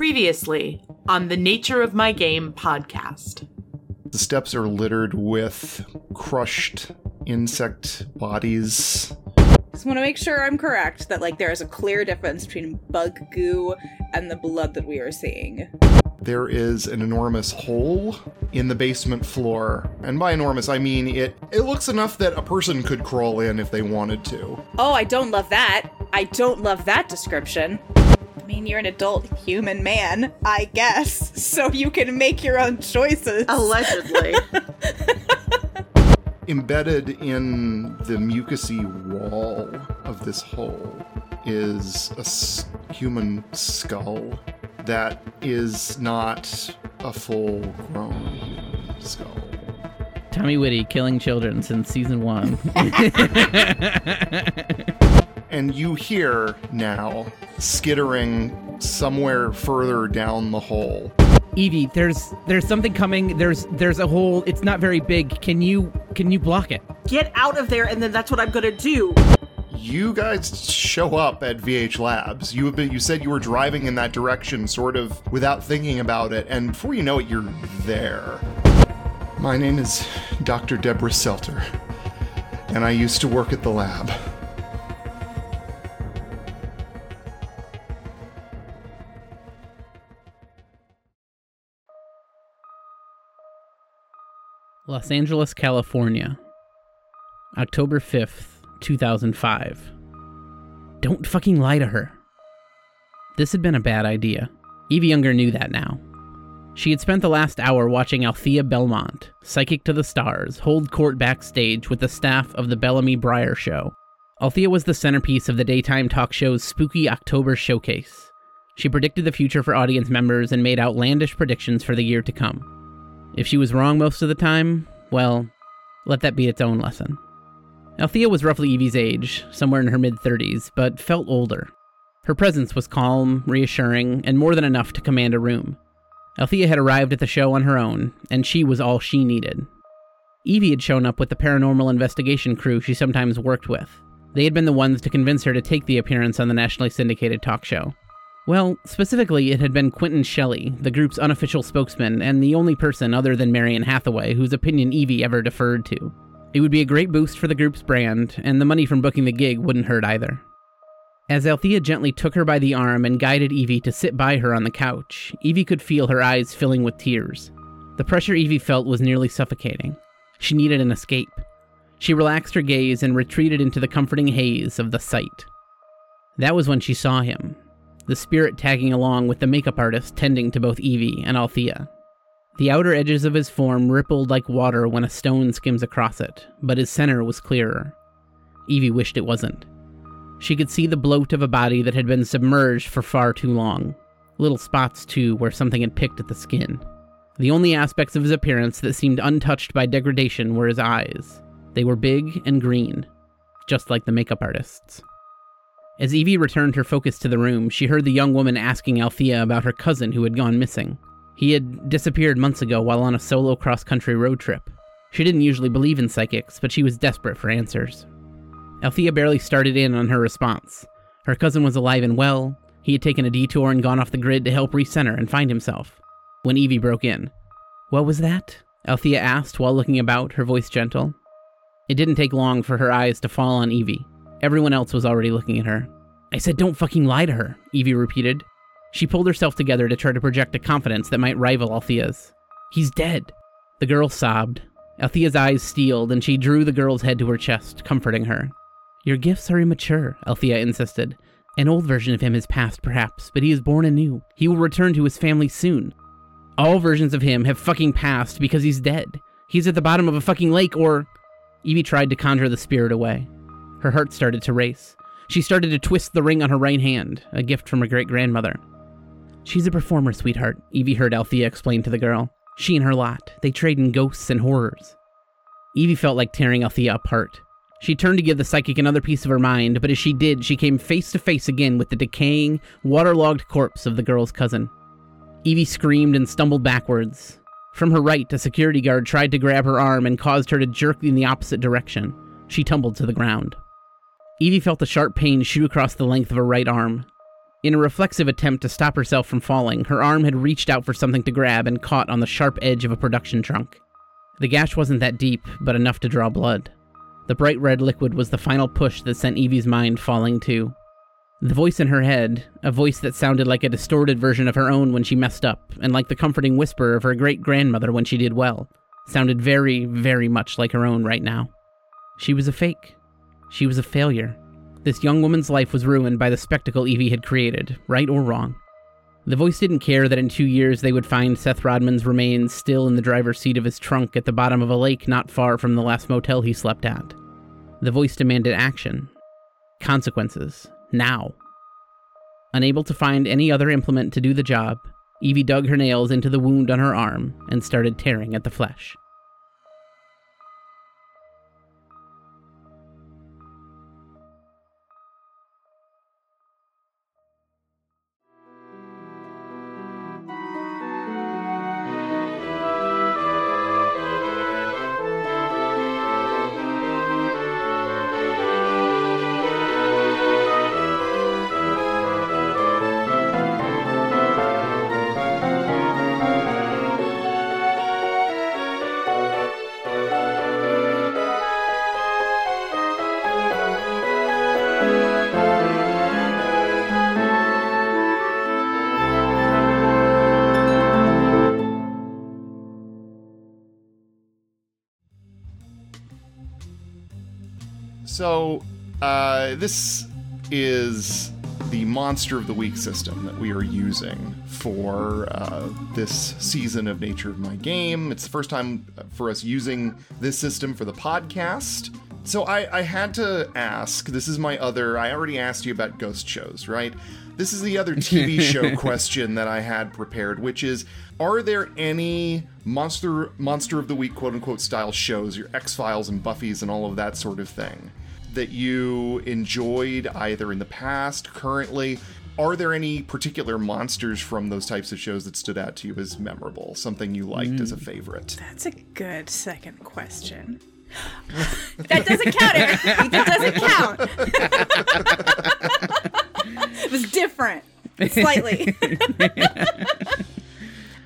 Previously on the Nature of My Game podcast. The steps are littered with crushed insect bodies. Just want to make sure I'm correct that like there is a clear difference between bug goo and the blood that we are seeing. There is an enormous hole in the basement floor, and by enormous I mean it it looks enough that a person could crawl in if they wanted to. Oh, I don't love that. I don't love that description. I mean, you're an adult human man, I guess, so you can make your own choices. Allegedly. Embedded in the mucousy wall of this hole is a s- human skull that is not a full grown human skull. Tommy Witty killing children since season one. And you hear now skittering somewhere further down the hole. Evie, there's there's something coming. There's there's a hole. It's not very big. Can you can you block it? Get out of there, and then that's what I'm gonna do. You guys show up at VH Labs. You have been, you said you were driving in that direction sort of without thinking about it, and before you know it, you're there. My name is Dr. Deborah Selter, and I used to work at the lab. Los Angeles, California. October 5th, 2005. Don't fucking lie to her. This had been a bad idea. Evie Younger knew that now. She had spent the last hour watching Althea Belmont, psychic to the stars, hold court backstage with the staff of the Bellamy Breyer Show. Althea was the centerpiece of the daytime talk show's spooky October showcase. She predicted the future for audience members and made outlandish predictions for the year to come. If she was wrong most of the time, well, let that be its own lesson. Althea was roughly Evie's age, somewhere in her mid 30s, but felt older. Her presence was calm, reassuring, and more than enough to command a room. Althea had arrived at the show on her own, and she was all she needed. Evie had shown up with the paranormal investigation crew she sometimes worked with. They had been the ones to convince her to take the appearance on the nationally syndicated talk show. Well, specifically, it had been Quentin Shelley, the group's unofficial spokesman, and the only person other than Marion Hathaway whose opinion Evie ever deferred to. It would be a great boost for the group's brand, and the money from booking the gig wouldn't hurt either. As Althea gently took her by the arm and guided Evie to sit by her on the couch, Evie could feel her eyes filling with tears. The pressure Evie felt was nearly suffocating. She needed an escape. She relaxed her gaze and retreated into the comforting haze of the sight. That was when she saw him, the spirit tagging along with the makeup artist tending to both Evie and Althea. The outer edges of his form rippled like water when a stone skims across it, but his center was clearer. Evie wished it wasn't. She could see the bloat of a body that had been submerged for far too long. Little spots, too, where something had picked at the skin. The only aspects of his appearance that seemed untouched by degradation were his eyes. They were big and green, just like the makeup artist's. As Evie returned her focus to the room, she heard the young woman asking Althea about her cousin who had gone missing. He had disappeared months ago while on a solo cross country road trip. She didn't usually believe in psychics, but she was desperate for answers. Althea barely started in on her response. Her cousin was alive and well. He had taken a detour and gone off the grid to help recenter and find himself. When Evie broke in, What was that? Althea asked while looking about, her voice gentle. It didn't take long for her eyes to fall on Evie. Everyone else was already looking at her. I said, don't fucking lie to her, Evie repeated. She pulled herself together to try to project a confidence that might rival Althea's. He's dead. The girl sobbed. Althea's eyes steeled, and she drew the girl's head to her chest, comforting her. Your gifts are immature, Althea insisted. An old version of him has passed, perhaps, but he is born anew. He will return to his family soon. All versions of him have fucking passed because he's dead. He's at the bottom of a fucking lake, or. Evie tried to conjure the spirit away. Her heart started to race. She started to twist the ring on her right hand, a gift from her great grandmother. She's a performer, sweetheart, Evie heard Althea explain to the girl. She and her lot, they trade in ghosts and horrors. Evie felt like tearing Althea apart. She turned to give the psychic another piece of her mind, but as she did, she came face to face again with the decaying, waterlogged corpse of the girl's cousin. Evie screamed and stumbled backwards. From her right, a security guard tried to grab her arm and caused her to jerk in the opposite direction. She tumbled to the ground. Evie felt a sharp pain shoot across the length of her right arm. In a reflexive attempt to stop herself from falling, her arm had reached out for something to grab and caught on the sharp edge of a production trunk. The gash wasn't that deep, but enough to draw blood. The bright red liquid was the final push that sent Evie's mind falling too. The voice in her head, a voice that sounded like a distorted version of her own when she messed up, and like the comforting whisper of her great grandmother when she did well, sounded very, very much like her own right now. She was a fake. She was a failure. This young woman's life was ruined by the spectacle Evie had created, right or wrong. The voice didn't care that in two years they would find Seth Rodman's remains still in the driver's seat of his trunk at the bottom of a lake not far from the last motel he slept at. The voice demanded action. Consequences. Now. Unable to find any other implement to do the job, Evie dug her nails into the wound on her arm and started tearing at the flesh. This is the Monster of the Week system that we are using for uh, this season of Nature of My Game. It's the first time for us using this system for the podcast. So, I, I had to ask this is my other, I already asked you about ghost shows, right? This is the other TV show question that I had prepared, which is Are there any monster monster of the week quote unquote style shows, your X Files and Buffy's and all of that sort of thing, that you enjoyed either in the past, currently? Are there any particular monsters from those types of shows that stood out to you as memorable? Something you liked as a mm. favorite? That's a good second question. that doesn't count, Eric. That doesn't count. it was different, slightly.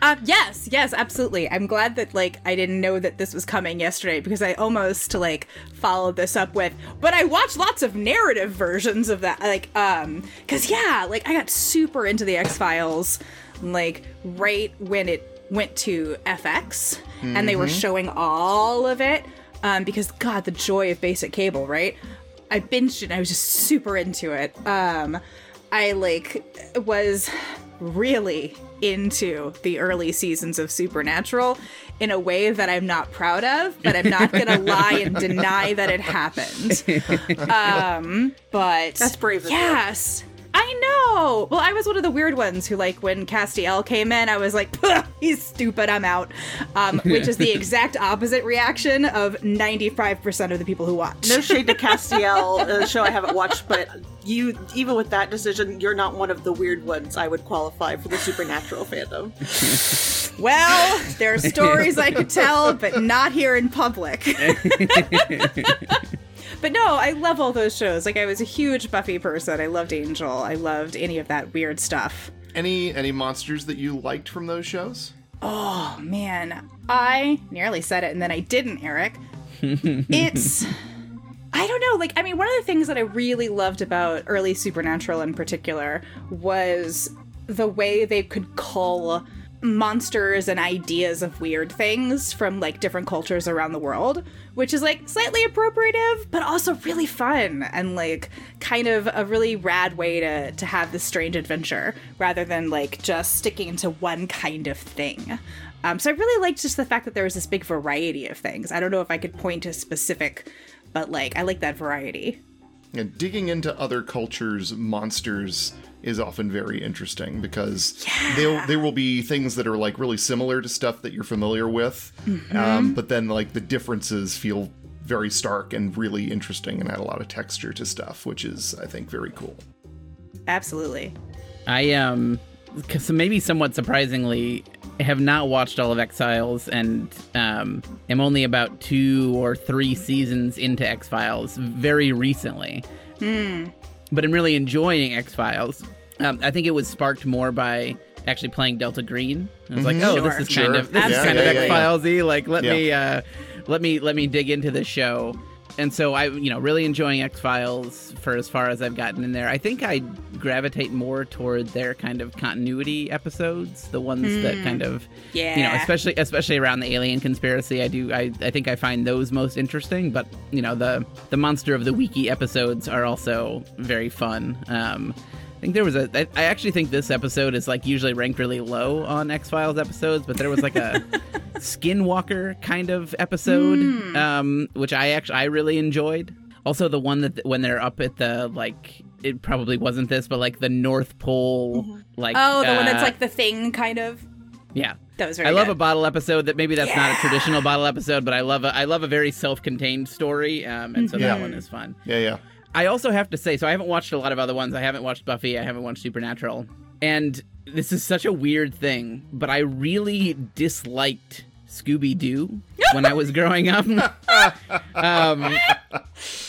Uh, yes, yes, absolutely. I'm glad that like I didn't know that this was coming yesterday because I almost like followed this up with, but I watched lots of narrative versions of that, like um, cause yeah, like I got super into the X Files, like right when it went to FX, and they were showing all of it, um, because God, the joy of basic cable, right? I binged it. and I was just super into it. Um, I like was really into the early seasons of Supernatural in a way that I'm not proud of, but I'm not gonna lie and deny that it happened. Um, but That's brave Yes. you. Yes. I know. Well, I was one of the weird ones who, like, when Castiel came in, I was like, "Puh, "He's stupid. I'm out," um, which is the exact opposite reaction of 95% of the people who watch. No shade to Castiel, a show I haven't watched, but you, even with that decision, you're not one of the weird ones I would qualify for the supernatural fandom. Well, there are stories I could tell, but not here in public. But no, I love all those shows. Like I was a huge Buffy person. I loved Angel. I loved any of that weird stuff. Any any monsters that you liked from those shows? Oh man, I nearly said it and then I didn't, Eric. it's I don't know, like I mean one of the things that I really loved about early Supernatural in particular was the way they could cull monsters and ideas of weird things from like different cultures around the world, which is like slightly appropriative, but also really fun and like kind of a really rad way to to have this strange adventure rather than like just sticking to one kind of thing. Um, so I really liked just the fact that there was this big variety of things. I don't know if I could point to specific, but like I like that variety. And digging into other cultures' monsters is often very interesting because there there will be things that are like really similar to stuff that you're familiar with, um, but then like the differences feel very stark and really interesting and add a lot of texture to stuff, which is I think very cool. Absolutely. I um, 'cause maybe somewhat surprisingly, have not watched all of X Files and um, am only about two or three seasons into X Files very recently. But I'm really enjoying X Files. Um, I think it was sparked more by actually playing Delta Green. I was like, Mhm. oh, Sure. this is Sure. kind of this is Yeah, kind yeah, of yeah, X Filesy. Like, let Yeah. me uh, let me let me dig into this show. And so I, you know, really enjoying X Files for as far as I've gotten in there. I think I gravitate more toward their kind of continuity episodes, the ones that kind of, Yeah. you know, especially especially around the alien conspiracy. I do, I, I think I find those most interesting. But you know, the the monster of the week episodes are also very fun. Um, think there was a. I, I actually think this episode is like usually ranked really low on X Files episodes, but there was like a Skinwalker kind of episode, um, which I actually I really enjoyed. Also, the one that when they're up at the like, it probably wasn't this, but like the North Pole, like oh, the one that's uh, like the thing, kind of. yeah. That was very I love a bottle episode that maybe that's not a traditional bottle episode, but I love a I love a very self-contained story, um, and so Yeah. that one is fun. Yeah, yeah. I also have to say, so I haven't watched a lot of other ones. I haven't watched Buffy. I haven't watched Supernatural. And this is such a weird thing, but I really disliked Scooby Doo when I was growing up. um,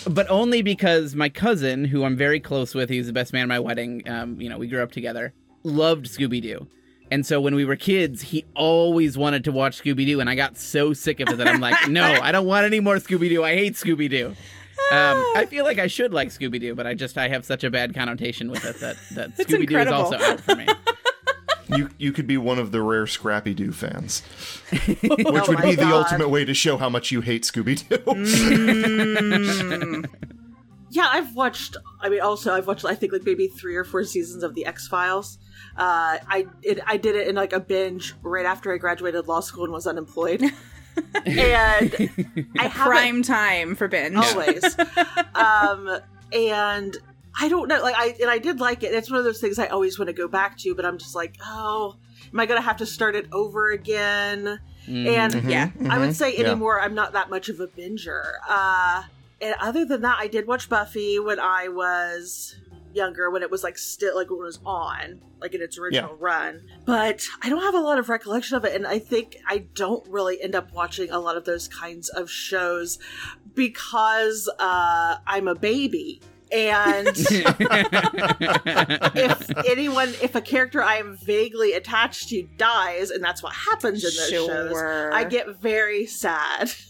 but only because my cousin, who I'm very close with, he's the best man at my wedding. Um, you know, we grew up together. Loved Scooby Doo. And so when we were kids, he always wanted to watch Scooby Doo, and I got so sick of it that I'm like, no, I don't want any more Scooby Doo. I hate Scooby Doo. Um, I feel like I should like Scooby Doo, but I just I have such a bad connotation with it that that Scooby Doo is also out for me. You you could be one of the rare Scrappy Doo fans, which Oh would my be the ultimate way to show how much you hate Scooby Doo. Mm. Yeah, I've watched. I mean, also I've watched. I think like maybe three or four seasons of the X Files. Uh, I it, I did it in like a binge right after I graduated law school and was unemployed, and I haven't Prime time for binge. always. um, and I don't know, like I and I did like it. It's one of those things I always want to go back to, but I'm just like, oh, am I gonna have to start it over again? And Mm-hmm. Yeah. I would say Yeah. anymore, I'm not that much of a binger. Uh, and other than that, I did watch Buffy when I was younger, when it was like still like when it was on, like in its original run. But I don't have a lot of recollection of it, and I think I don't really end up watching a lot of those kinds of shows because uh, I'm a baby. And if anyone, if a character I am vaguely attached to dies, and that's what happens in those shows, I get very sad.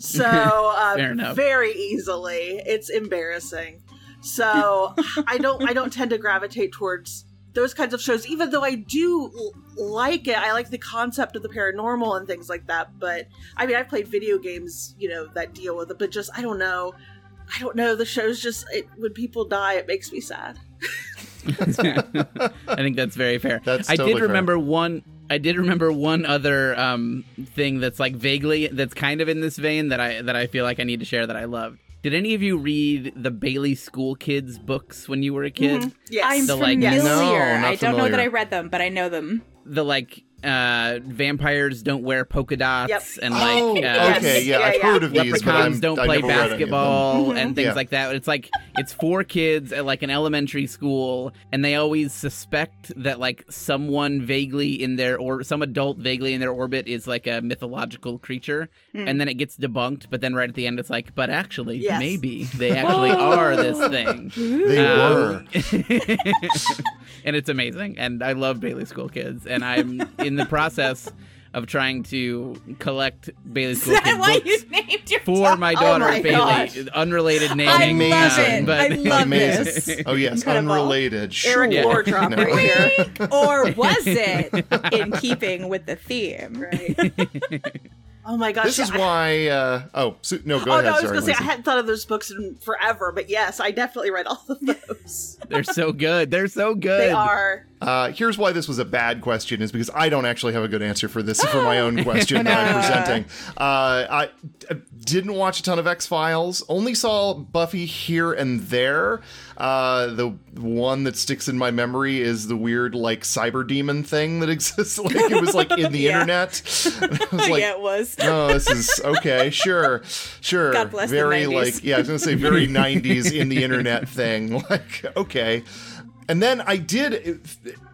So, uh, very easily, it's embarrassing. So, I don't, I don't tend to gravitate towards those kinds of shows, even though I do l- like it. I like the concept of the paranormal and things like that. But I mean, I've played video games, you know, that deal with it. But just, I don't know. I don't know. The shows just it, when people die, it makes me sad. I think that's very fair. That's I totally did fair. remember one. I did remember one other um, thing that's like vaguely that's kind of in this vein that I that I feel like I need to share that I loved. Did any of you read the Bailey School Kids books when you were a kid? Mm-hmm. Yes. I'm So, like, familiar. No, not I don't know that. I read them, but I know them. The like uh, vampires don't wear polka dots Yep. and like oh, uh, okay, yeah, Yeah, I've yeah. heard of these, but leprechauns don't I play never read any of them. basketball and things Yeah. like that. It's like it's four kids at like an elementary school, and they always suspect that like someone vaguely in their or some adult vaguely in their orbit is like a mythological creature, and then it gets debunked. But then right at the end, it's like, but actually, Yes. maybe they actually are this thing. They were. Um, and it's amazing. And I love Bailey School Kids, and I'm in the process of trying to collect Bailey's Is School that Kid why books you named your for my Oh daughter my Bailey. gosh. Unrelated I naming, love uh, it. but I love Amazing. this. Oh yes, Incredible. unrelated. Eric sure. Lore drop No. right here. or was it in keeping with the theme? Right. Oh my gosh. This is I- why. Uh, oh, so, no, go oh ahead. no, I was gonna say I hadn't thought of those books in forever, but yes, I definitely read all of those. they're so good. They're so good. they are. Uh, here's why this was a bad question: is because I don't actually have a good answer for this for my own question that I'm presenting. Uh, I uh, didn't watch a ton of X Files. Only saw Buffy here and there. Uh, the one that sticks in my memory is the weird like cyber demon thing that exists. like it was like in the Yeah. internet. And I was like, yeah, it was. oh, this is okay, sure, sure. God bless very 90s. like, yeah, I was gonna say very '90s in the internet thing. Like, okay. And then I did,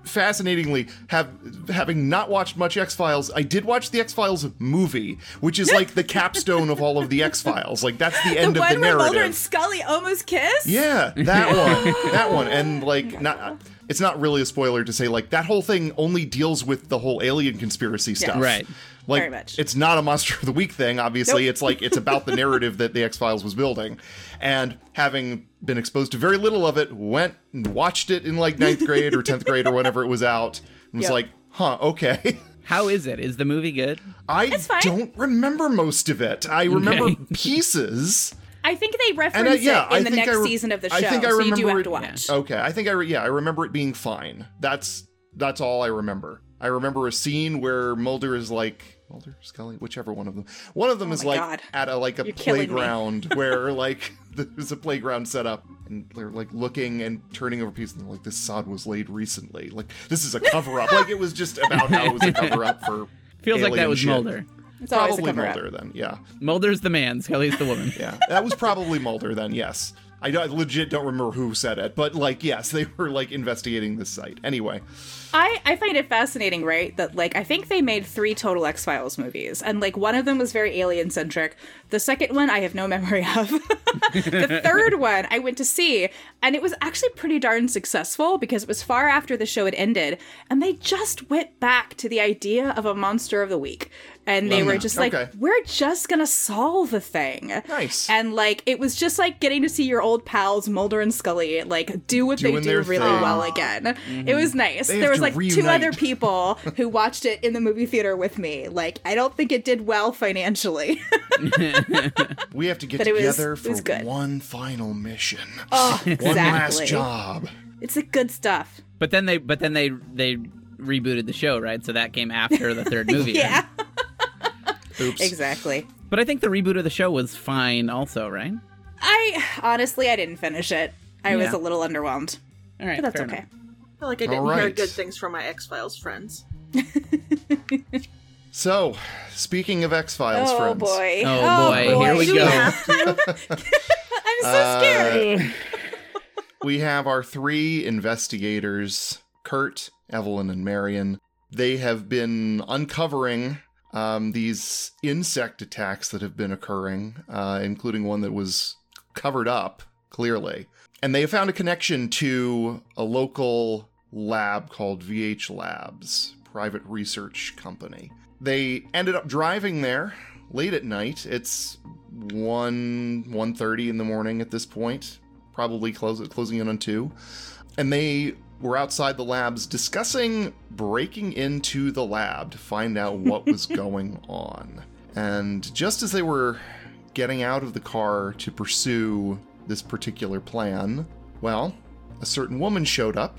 fascinatingly, have having not watched much X Files, I did watch the X Files movie, which is like the capstone of all of the X Files. Like that's the end the of one the where narrative. Mulder and Scully almost kiss? Yeah, that one, that one, and like not it's not really a spoiler to say like that whole thing only deals with the whole alien conspiracy stuff. Right. Like Very much. it's not a monster of the week thing, obviously. Nope. It's like it's about the narrative that the X-Files was building. And having been exposed to very little of it, went and watched it in like ninth grade or tenth grade or whenever it was out, and was Yep. like, huh, okay. How is it? Is the movie good? I don't remember most of it. I remember Okay. pieces. I think they reference And uh, yeah, it in I the next re- season of the show, I think I so you do remember have to watch. Okay, I think I re- yeah, I remember it being fine. That's that's all I remember. I remember a scene where Mulder is like Mulder, Scully, whichever one of them. One of them oh is Oh my like God. at a like a You're playground where like there's a playground set up and they're like looking and turning over pieces and they're like this sod was laid recently. Like this is a cover up. like it was just about how it was a cover up for Feels like that was shit. Mulder. It's always a Probably cover-up. Mulder then, yeah. Mulder's the man, Scully's the woman. Yeah, that was probably Mulder then. Yes, I, I legit don't remember who said it, but like, yes, they were like investigating this site. Anyway, I, I find it fascinating, right? That like I think they made three total X Files movies, and like one of them was very alien centric. The second one I have no memory of. the third one I went to see, and it was actually pretty darn successful because it was far after the show had ended, and they just went back to the idea of a monster of the week, and they were just like, okay. "We're just gonna solve the thing." Nice. And like it was just like getting to see your old pals Mulder and Scully like do what Doing they do really thing. well again. Mm-hmm. It was nice. They there was to like two other people who watched it in the movie theater with me. Like I don't think it did well financially. we have to get But it was- together it was for good. one final mission, oh, one last job. It's the good stuff. But then they but then they they rebooted the show, right? So that came after the third movie. right? Yeah, Oops. exactly. But I think the reboot of the show was fine also, right? I honestly I didn't finish it. I was a little underwhelmed, All right. but that's okay. enough. I feel like I didn't All hear good things from my X Files friends. So, speaking of X Files, friends. Oh friends, boy. Oh, boy, here we go. have to? I'm so Uh, scared. we have our three investigators Kurt, Evelyn, and Marion. They have been uncovering um, these insect attacks that have been occurring, uh, including one that was covered up, clearly. And they have found a connection to a local lab called VH Labs, private research company. They ended up driving there late at night. It's 1 1:30 in the morning at this point, probably close, closing in on 2. And they were outside the labs discussing breaking into the lab to find out what was going on. And just as they were getting out of the car to pursue this particular plan, well, a certain woman showed up,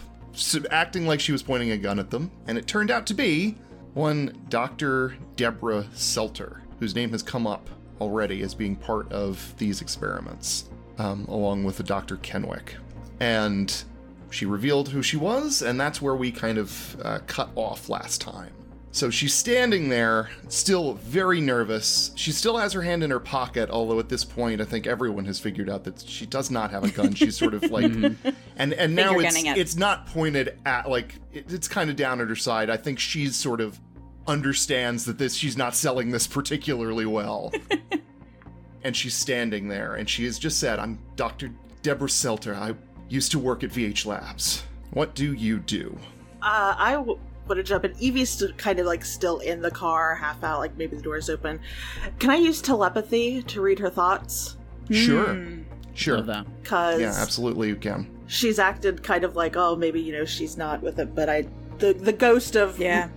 acting like she was pointing a gun at them, and it turned out to be one Dr. Deborah Selter, whose name has come up already as being part of these experiments, um, along with the Dr. Kenwick. And she revealed who she was, and that's where we kind of uh, cut off last time. So she's standing there, still very nervous. She still has her hand in her pocket, although at this point, I think everyone has figured out that she does not have a gun. She's sort of like, and and now Finger it's gunning it. it's not pointed at like it, it's kind of down at her side. I think she's sort of understands that this she's not selling this particularly well. and she's standing there, and she has just said, "I'm Dr. Deborah Selter. I used to work at VH Labs. What do you do?" Uh, I w- want to jump in. Evie's st- kind of like still in the car, half out, like maybe the door's open. Can I use telepathy to read her thoughts? Sure, Hmm. sure. Love that. Because Yeah, absolutely, you can. she's acted kind of like, oh, maybe you know she's not with it, but I, the the ghost of Yeah.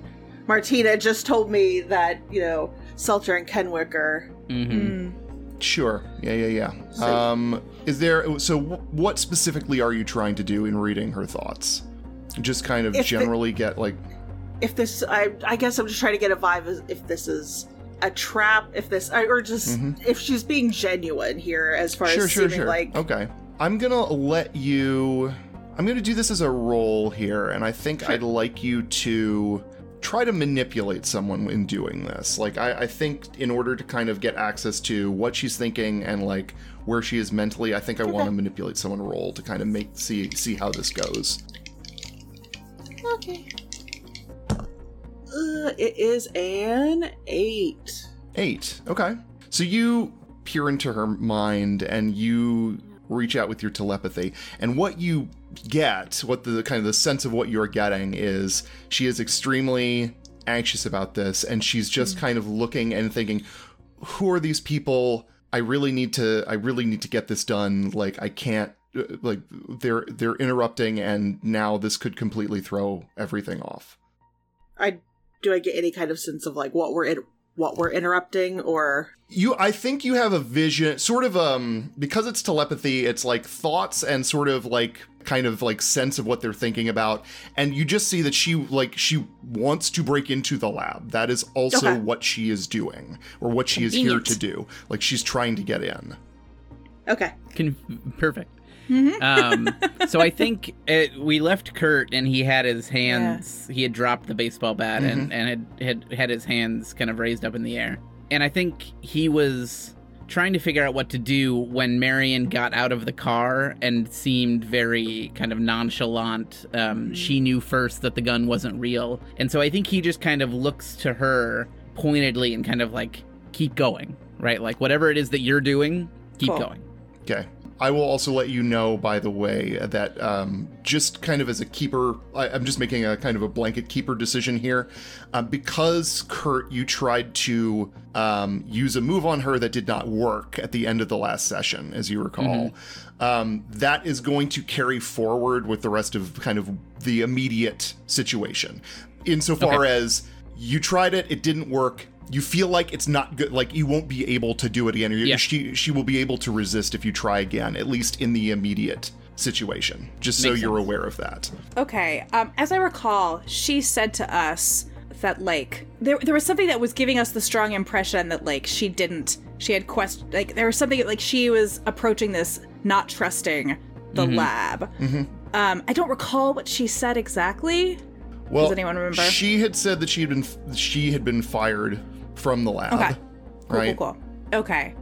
Martina just told me that you know Selter and Kenwick are. Mm-hmm. Mm. Sure. Yeah, yeah, yeah. So- Um, is there? So, wh- what specifically are you trying to do in reading her thoughts? Just kind of If the- generally get like, If this, I I guess I'm just trying to get a vibe as if this is a trap, if this, or just if she's being genuine here as far Mm-hmm. sure, as sure, sure. like okay, I'm gonna let you. I'm gonna do this as a role here, and I think I'd like you to try to manipulate someone in doing this. Like, I, I think in order to kind of get access to what she's thinking and like where she is mentally, I think I want to manipulate someone role to kind of make see see how this goes. Okay. Uh, it is an eight. Eight. Okay. So you peer into her mind and you reach out with your telepathy. And what you get, what the kind of the sense of what you're getting is she is extremely anxious about this and she's just kind of looking and thinking, who are these people? I really need to I really need to get this done. Like I can't uh, like they're they're interrupting and now this could completely throw everything off. I do I get any kind of sense of like what we're in, what we're interrupting or You I think you have a vision sort of um because it's telepathy, it's like thoughts and sort of like kind of like sense of what they're thinking about and you just see that she like she wants to break into the lab. That is also Okay. what she is doing or what she is here to do. Like she's trying to get in. okay. Con- perfect. Um, so I think it, we left Kurt, and he had his hands. He had dropped the baseball bat, and, and had, had had his hands kind of raised up in the air. And I think he was trying to figure out what to do when Marion got out of the car and seemed very kind of nonchalant. Um, She knew first that the gun wasn't real, and so I think he just kind of looks to her pointedly and kind of like keep going, right? Like whatever it is that you're doing, keep Cool. going. Okay. I will also let you know, by the way, that um, just kind of as a keeper, I, I'm just making a kind of a blanket keeper decision here. Uh, because, Kurt, you tried to um, use a move on her that did not work at the end of the last session, as you recall. Um, that is going to carry forward with the rest of kind of the immediate situation. Insofar Okay. as you tried it, it didn't work. You feel like it's not good, like you won't be able to do it again. Or Yeah. She she will be able to resist if you try again, at least in the immediate situation. Just so you're sense. aware of that. Okay. Um, as I recall, she said to us that like there there was something that was giving us the strong impression that like she didn't she had quest like there was something like she was approaching this not trusting the lab. Um, I don't recall what she said exactly. Well, Does anyone remember? She had said that she had been she had been fired from the lab. Okay. Cool, Right. cool, cool. Okay.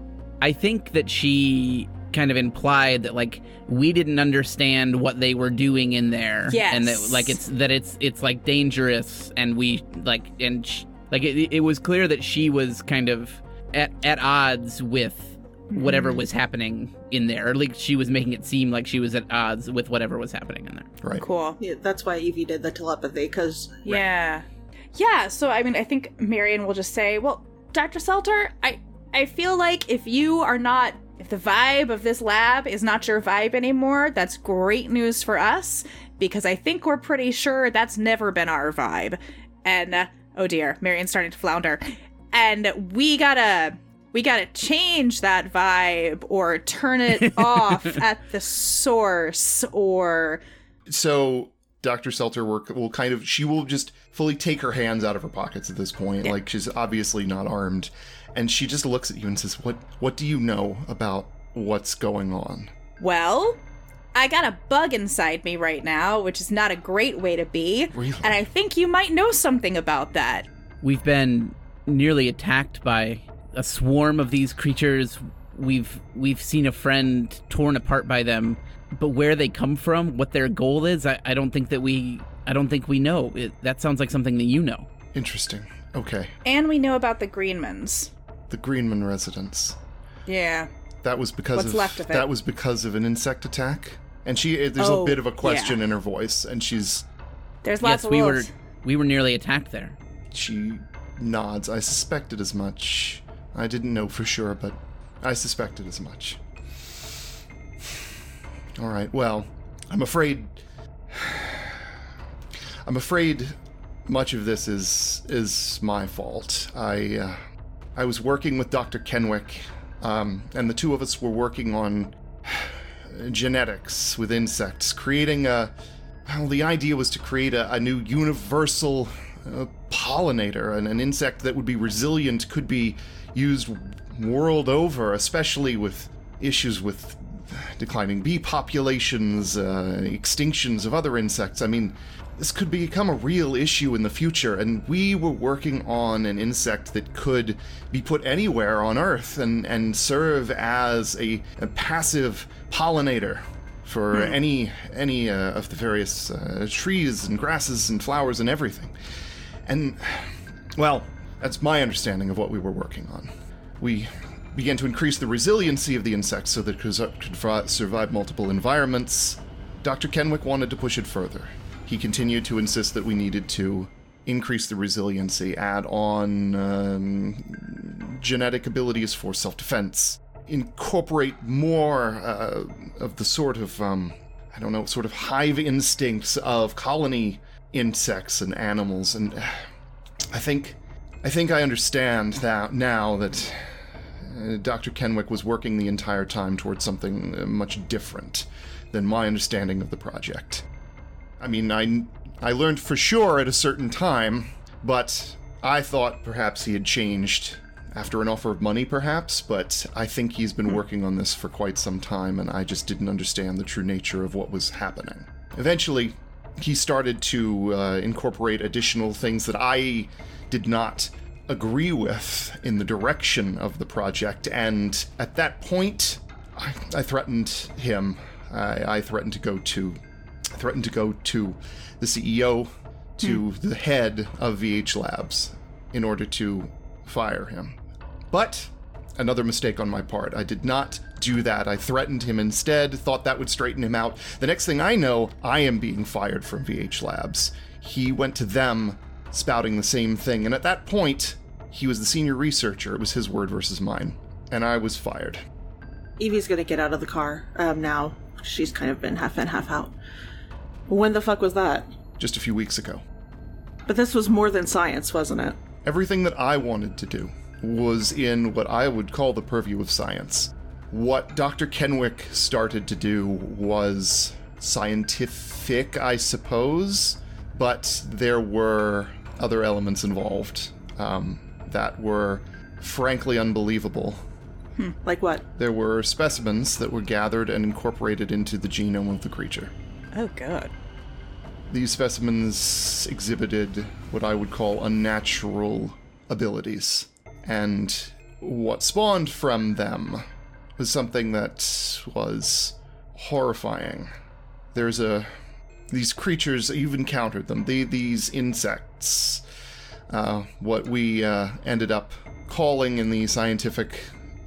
I think that she kind of implied that like we didn't understand what they were doing in there and that like it's that it's it's like dangerous and we like and sh- like it, it was clear that she was kind of at at odds with whatever Mm-hmm. was happening in there or like she was making it seem like she was at odds with whatever was happening in there Right. Cool. Yeah, that's why Evie did the telepathy because Yeah. Yeah, so I mean I think Marion will just say, "Well, Dr. Selter, I I feel like if you are not if the vibe of this lab is not your vibe anymore, that's great news for us because I think we're pretty sure that's never been our vibe." And uh, oh dear, Marion's starting to flounder. And we got to we got to change that vibe or turn it off at the source or So Dr. Selter will, will kind of she will just fully take her hands out of her pockets at this point. Like she's obviously not armed, and she just looks at you and says, "What What do you know about what's going on?" Well, I got a bug inside me right now, which is not a great way to be. Really? And I think you might know something about that. We've been nearly attacked by a swarm of these creatures. We've we've seen a friend torn apart by them, but where they come from, what their goal is, I, I don't think that we I don't think we know. It, that sounds like something that you know. Interesting. Okay, And we know about the Greenmans. the Greenman residence. Yeah. That was because What's of left of it? that was because of an insect attack. And she there's a Oh, bit of a yeah. question in her voice, and she's There's lots yes, of we wolves. were we were nearly attacked there. she nods. I suspected as much. I didn't know for sure, but I suspected as much. All right. Well, I'm afraid. I'm afraid much of this is is my fault. I uh, I was working with Dr. Kenwick, um, and the two of us were working on genetics with insects, creating a. Well, the idea was to create a, a new universal uh, pollinator, an, an insect that would be resilient, could be used world over, especially with issues with declining bee populations, uh, extinctions of other insects. I mean, this could become a real issue in the future, and we were working on an insect that could be put anywhere on Earth and, and serve as a, a passive pollinator for any any uh, of the various uh, trees and grasses and flowers and everything. And well, that's my understanding of what we were working on. We began to increase the resiliency of the insects so that it could, survive multiple environments. Dr. Kenwick wanted to push it further. He continued to insist that we needed to increase the resiliency, add on um, genetic abilities for self defense, incorporate more uh, of the sort of, um, I don't know, sort of hive instincts of colony insects and animals. And uh, I think, I think I understand that now that uh, Dr. Kenwick was working the entire time towards something uh, much different than my understanding of the project. I mean, I, I learned for sure at a certain time, but I thought perhaps he had changed after an offer of money, perhaps, but I think he's been working on this for quite some time, and I just didn't understand the true nature of what was happening. Eventually, he started to uh, incorporate additional things that I did not agree with in the direction of the project, and at that point, I, I threatened him. I, I threatened to go to threatened to go to the CEO, to hmm. the head of VH Labs, in order to fire him. But another mistake on my part. I did not do that. I threatened him instead, thought that would straighten him out. The next thing I know, I am being fired from VH Labs. He went to them spouting the same thing, and at that point, he was the senior researcher. It was his word versus mine, and I was fired. Evie's gonna get out of the car um, now. She's kind of been half in, half out. When the fuck was that? Just a few weeks ago. But this was more than science, wasn't it? Everything that I wanted to do was in what I would call the purview of science. What Dr. Kenwick started to do was scientific, I suppose, but there were other elements involved um, that were frankly unbelievable. Like what? There were specimens that were gathered and incorporated into the genome of the creature. Oh god. These specimens exhibited what I would call unnatural abilities. And what spawned from them was something that was horrifying. There's a. These creatures, you've encountered them. They, these insects. Uh, what we uh, ended up calling in the scientific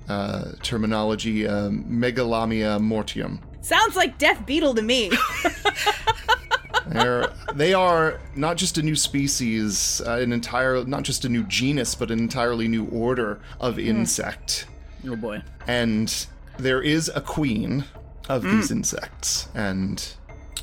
uh, terminology uh, Megalamia mortium. Sounds like Death Beetle to me. They're, they are not just a new species, uh, an entire, not just a new genus, but an entirely new order of insect. Oh boy. And there is a queen of these insects, and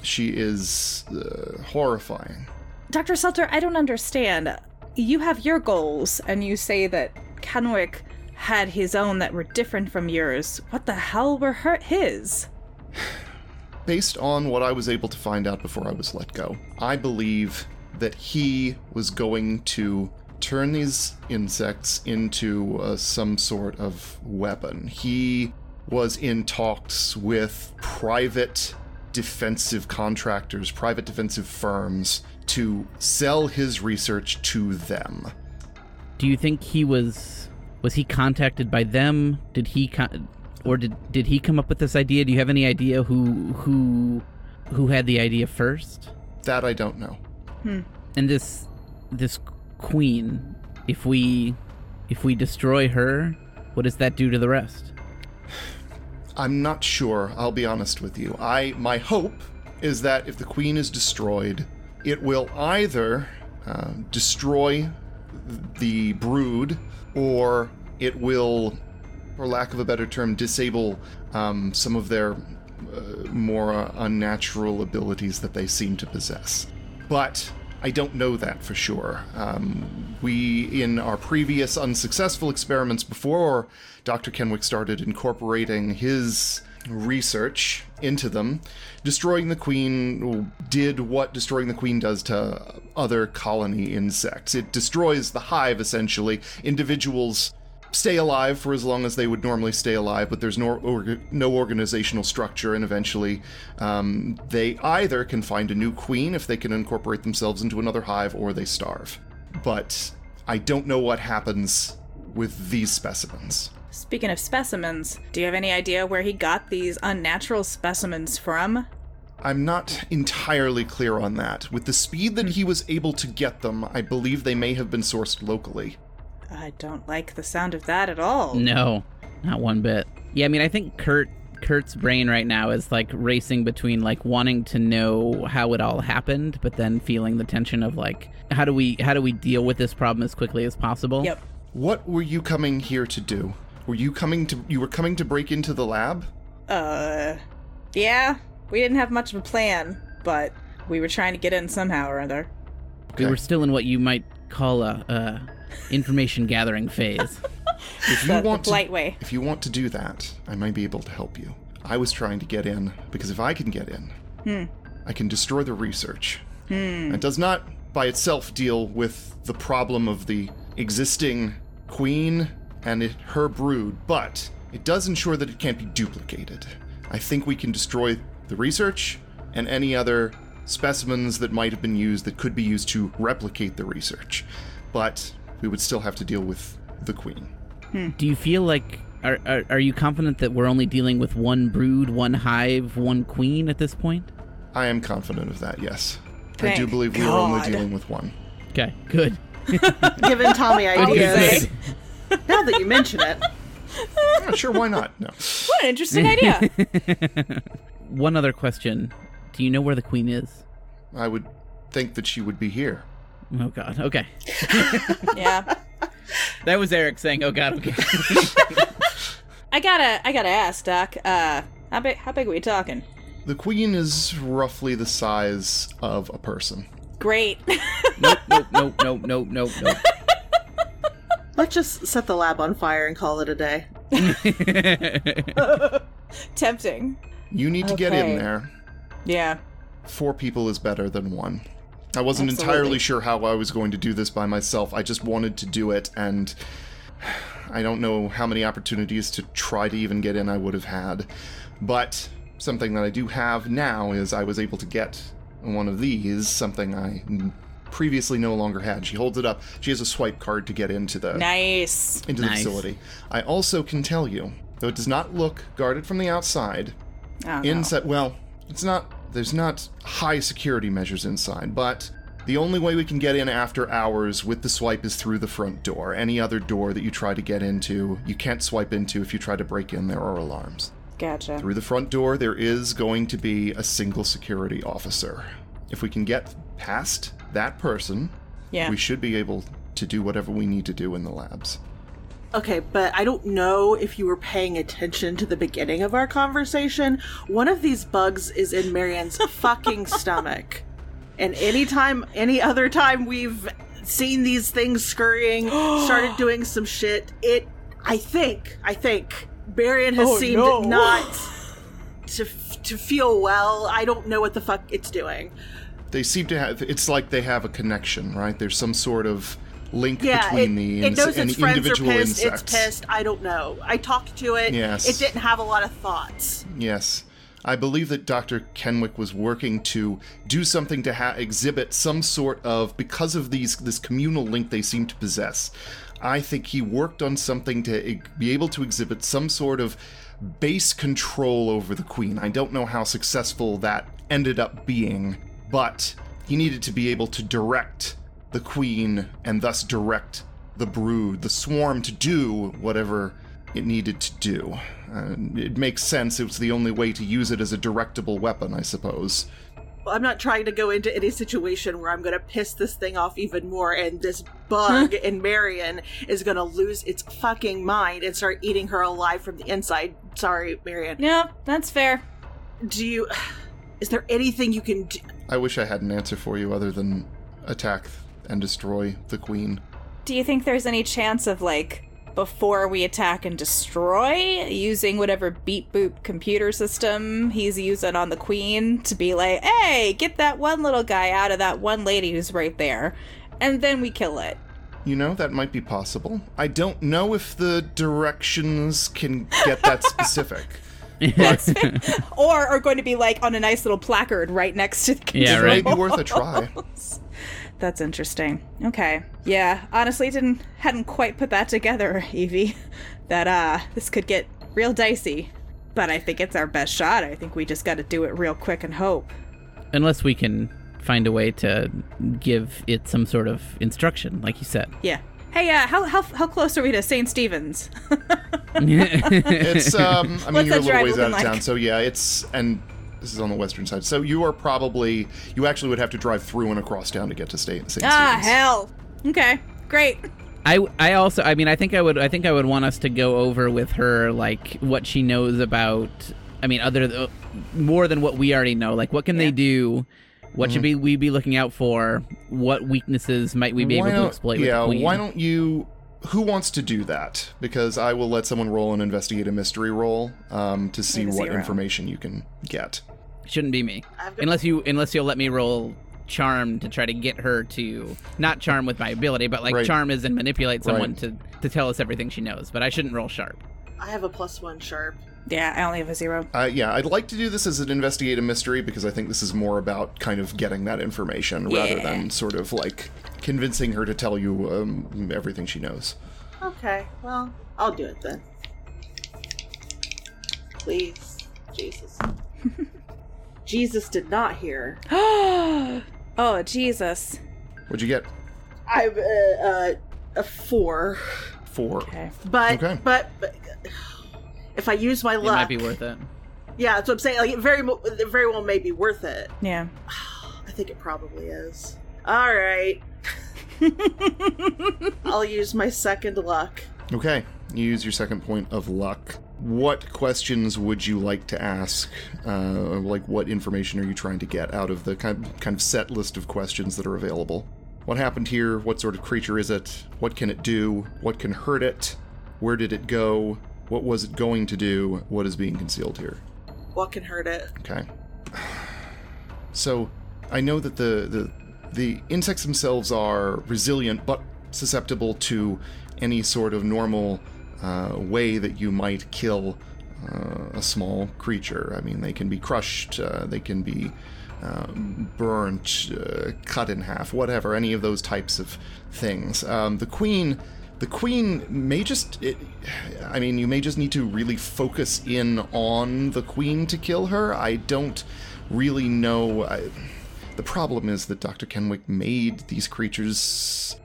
she is uh, horrifying. Dr. Selter, I don't understand. You have your goals, and you say that Kenwick had his own that were different from yours. What the hell were her- his? Based on what I was able to find out before I was let go, I believe that he was going to turn these insects into uh, some sort of weapon. He was in talks with private defensive contractors, private defensive firms, to sell his research to them. Do you think he was was he contacted by them? Did he con- or did did he come up with this idea? Do you have any idea who who who had the idea first? That I don't know. Hmm. And this this queen, if we if we destroy her, what does that do to the rest? I'm not sure, I'll be honest with you. I my hope is that if the queen is destroyed, it will either uh, destroy the brood or it will for lack of a better term disable um, some of their uh, more uh, unnatural abilities that they seem to possess. But I don't know that for sure. Um, we, in our previous unsuccessful experiments before Dr. Kenwick started incorporating his research into them, destroying the queen did what destroying the queen does to other colony insects. It destroys the hive, essentially. Individuals stay alive for as long as they would normally stay alive, but there's no no organizational structure, and eventually um, they either can find a new queen if they can incorporate themselves into another hive, or they starve. But I don't know what happens with these specimens. Speaking of specimens, do you have any idea where he got these unnatural specimens from? I'm not entirely clear on that. With the speed that he was able to get them, I believe they may have been sourced locally. I don't like the sound of that at all. No, not one bit. Yeah, I mean, I think Kurt Kurt's brain right now is like racing between like wanting to know how it all happened, but then feeling the tension of like how do we how do we deal with this problem as quickly as possible? Yep. What were you coming here to do? Were you coming to you were coming to break into the lab? Uh, yeah, we didn't have much of a plan, but we were trying to get in somehow or other. We were still in what you might call a, a information gathering phase. If you The, the want to way. If you want to do that, I might be able to help you. I was trying to get in because if I can get in, hmm. I can destroy the research. Hmm. It does not by itself deal with the problem of the existing queen and it, her brood, but it does ensure that it can't be duplicated. I think we can destroy the research and any other specimens that might have been used that could be used to replicate the research. But we would still have to deal with the queen. Hmm. Do you feel like are, are are you confident that we're only dealing with one brood, one hive, one queen at this point? I am confident of that, yes. I do Thank believe we are only dealing with one. Okay, good. Giving Tommy ideas. say. now that you mention it. Yeah, sure, why not? No. What an interesting idea. One other question. Do you know where the queen is? I would think that she would be here. Oh god. Okay. yeah. That was Eric saying, "Oh god, okay." I gotta, I gotta ask, Doc. Uh, how big, how big are we talking? The queen is roughly the size of a person. Great. nope, nope, nope, nope, nope, nope, nope. Let's just set the lab on fire and call it a day. Tempting. You need to get in there. Yeah. Four people is better than one. I wasn't Absolutely. entirely sure how I was going to do this by myself. I just wanted to do it, and I don't know how many opportunities to try to even get in I would have had. But something that I do have now is I was able to get one of these, something I previously no longer had. She holds it up. She has a swipe card to get into the Nice. into the Nice. facility. I also can tell you, though it does not look guarded from the outside, Oh, no. well, it's not there's not high security measures inside, but the only way we can get in after hours with the swipe is through the front door. Any other door that you try to get into, you can't swipe into if you try to break in there are alarms. Gotcha. Through the front door there is going to be a single security officer. If we can get past that person, Yeah. we should be able to do whatever we need to do in the labs. Okay, but I don't know if you were paying attention to the beginning of our conversation. One of these bugs is in Marion's fucking stomach. And anytime, any other time we've seen these things scurrying, started doing some shit, it, I think, I think, Marion has Oh, seemed no. not to, to feel well. I don't know what the fuck it's doing. they seem to have it's like they have a connection right there's some sort of link Yeah, between it, the it knows and its friends are individual pissed. insects It's pissed. I don't know. I talked to it. Yes. It didn't have a lot of thoughts. yes i believe that dr kenwick was working to do something to ha- exhibit some sort of because of these this communal link they seem to possess i think he worked on something to e- be able to exhibit some sort of base control over the queen i don't know how successful that ended up being but he needed to be able to direct the queen and thus direct the brood, the swarm to do whatever it needed to do. Uh, it makes sense. It was the only way to use it as a directable weapon, I suppose. Well, I'm not trying to go into any situation where I'm going to piss this thing off even more, and this bug in Marion is going to lose its fucking mind and start eating her alive from the inside. Sorry, Marion. No, that's fair. Do you. Is there anything you can do? I wish I had an answer for you other than attack and destroy the queen. Do you think there's any chance of like before we attack and destroy using whatever beep boop computer system he's using on the queen to be like, "Hey, get that one little guy out of that one lady who's right there." And then we kill it. You know, that might be possible. I don't know if the directions can get that specific. Or are going to be like on a nice little placard right next to the Yeah, it right. might be worth a try. That's interesting. Okay. Yeah, honestly didn't hadn't quite put that together, Evie. That uh this could get real dicey. But I think it's our best shot. I think we just got to do it real quick and hope. Unless we can find a way to give it some sort of instruction, like you said. Yeah. Hey, uh, how how how close are we to St. Stephen's? It's um I mean What's you're a that little ways out looking of town, so yeah, it's and this is on the western side. So you are probably you actually would have to drive through and across town to get to St. St. ah, Stephen's. hell. Okay, great. I, I also I mean I think I would I think I would want us to go over with her like what she knows about I mean other th- more than what we already know like what can Yeah. they do what should be Mm-hmm. we be looking out for what weaknesses might we be Why able to exploit Yeah, with the queen why don't you who wants to do that? Because I will let someone roll an investigate a mystery roll um, to see what zero. information you can get. shouldn't be me unless you unless you'll let me roll charm to try to get her to not charm with my ability but like Right. charm is and manipulate someone Right. to to tell us everything she knows but I shouldn't roll sharp I have a plus one sharp. Yeah, I only have a zero. Uh, yeah, I'd like to do this as an investigative mystery because I think this is more about kind of getting that information rather than sort of like convincing her to tell you um, everything she knows. Okay, well, I'll do it then. Please, Jesus. Jesus did not hear. oh, Jesus. What'd you get? I'm uh, uh, a four, Four. Okay. but Okay. but, but if I use my luck, it luck, might be worth it yeah, that's what I'm saying. Like, it very it very well may be worth it. Yeah. I think it probably is. All right, I'll use my second luck. Okay, you use your second point of luck. What questions would you like to ask? Uh, like, what information are you trying to get out of the kind kind of set list of questions that are available? What happened here? What sort of creature is it? What can it do? What can hurt it? Where did it go? What was it going to do? What is being concealed here? What can hurt it? Okay. So, I know that the the the insects themselves are resilient but susceptible to any sort of normal uh, way that you might kill uh, a small creature. I mean, they can be crushed, uh, they can be um, burnt, uh, cut in half, whatever. Any of those types of things. Um, the queen. The queen may just. It, I mean, you may just need to really focus in on the queen to kill her. I don't really know. I, the problem is that Dr. Kenwick made these creatures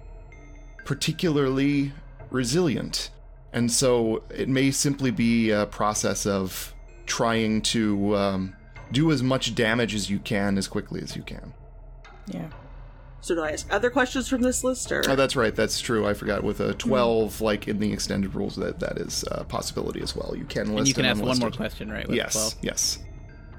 particularly resilient. And so it may simply be a process of trying to um, do as much damage as you can as quickly as you can. Yeah. So do I ask other questions from this list, or Oh, that's right. That's true. I forgot. With a hmm. 12, like in the extended rules, that that is a possibility as well. You can list and you can ask one more unlisted. question right with Yes. 12 Yes.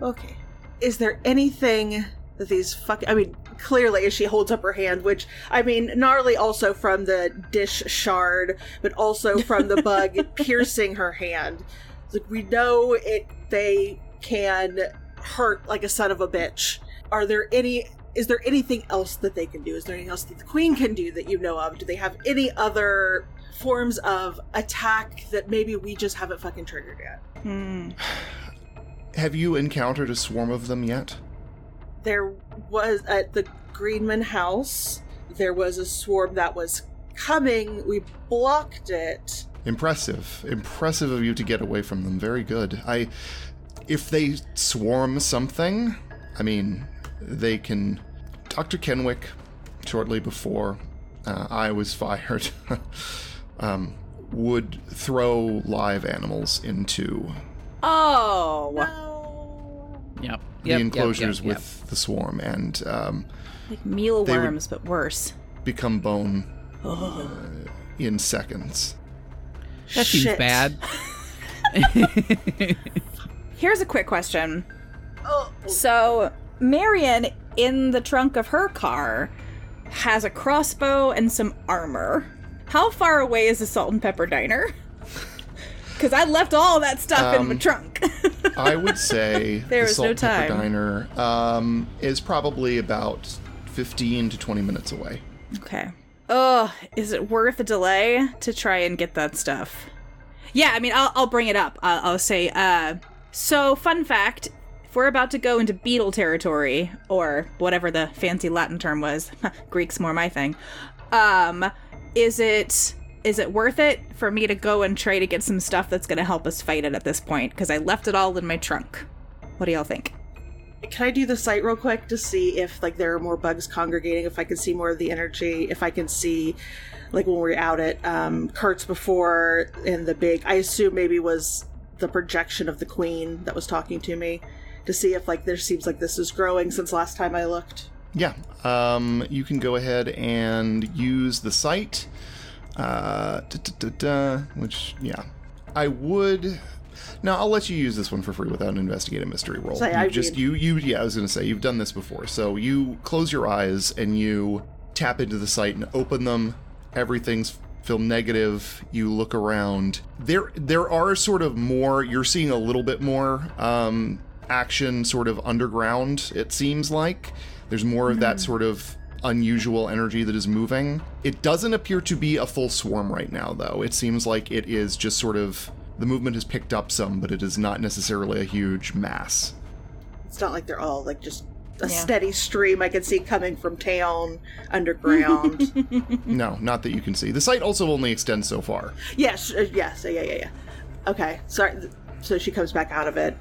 Okay. Is there anything that these fuck? I mean, clearly, as she holds up her hand, which I mean, gnarly also from the dish shard, but also from the bug piercing her hand. Like we know it, they can hurt like a son of a bitch. Are there any? Is there anything else that they can do? Is there anything else that the queen can do that you know of? Do they have any other forms of attack that maybe we just haven't fucking triggered yet? Hmm. Have you encountered a swarm of them yet? there was at the Greenman house there was a swarm that was coming we blocked it Impressive. Impressive of you to get away from them. Very good. I if they swarm something, I mean, they can Dr. Kenwick shortly before uh, I was fired um, would throw live animals into Oh. Yep. the Yep, yep, enclosures yep, yep. with the swarm and um, Like They would- mealworms, but worse. become bone uh, in seconds. That seems Shit. bad. Here's a quick question. oh, So, Marion, in the trunk of her car, has a crossbow and some armor. How far away is the Salt and Pepper Diner? Because I left all that stuff in my Um, trunk. I would say There the was Salt no and Pepper time. Diner um, is probably about 15 to 20 minutes away. okay. Ugh, is it worth a delay to try and get that stuff? Yeah, I mean, I'll, I'll bring it up. I'll, I'll say, uh, so fun fact if we're about to go into beetle territory, or whatever the fancy Latin term was, Greek's more my thing, um, is it. Is it worth it for me to go and try to get some stuff that's going to help us fight it at this point? Because I left it all in my trunk. What do y'all think? Can I do the sight real quick to see if like there are more bugs congregating? If I can see more of the energy, if I can see like when we were out at um, Kurt's before in the big, I assume maybe was the projection of the queen that was talking to me to see if like there seems like this is growing since last time I looked. Yeah, um, you can go ahead and use the sight. Uh, da, da, da, which, yeah, I would. Now I'll let you use this one for free without an investigative mystery roll. Say, you I just you you yeah, I was gonna say you've done this before. So you close your eyes and you tap into the sight and open them. Everything's film negative. You look around. There there are sort of more. You're seeing a little bit more um, action, sort of underground. It seems like there's more of that sort of unusual energy that is moving. It doesn't appear to be a full swarm right now, though. It seems like it is just sort of the movement has picked up some, but it is not necessarily a huge mass. It's not like they're all like just a Yeah. steady stream I can see coming from town underground. No, not that you can see. The sight also only extends so far. yes, uh, yes, yeah, yeah, yeah. Okay, sorry. So she comes back out of it.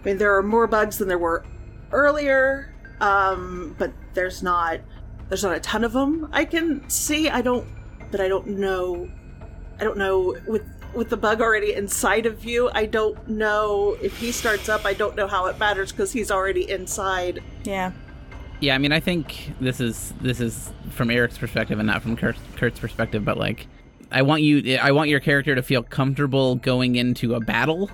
I mean, there are more bugs than there were earlier, um, but there's not there's not a ton of them I can see. I don't, but I don't know. I don't know with with the bug already inside of you. I don't know if he starts up. I don't know how it matters because he's already inside. Yeah. Yeah, I mean, I think this is this is from Eric's perspective and not from Kurt, Kurt's perspective. But like, I want you, I want your character to feel comfortable going into a battle.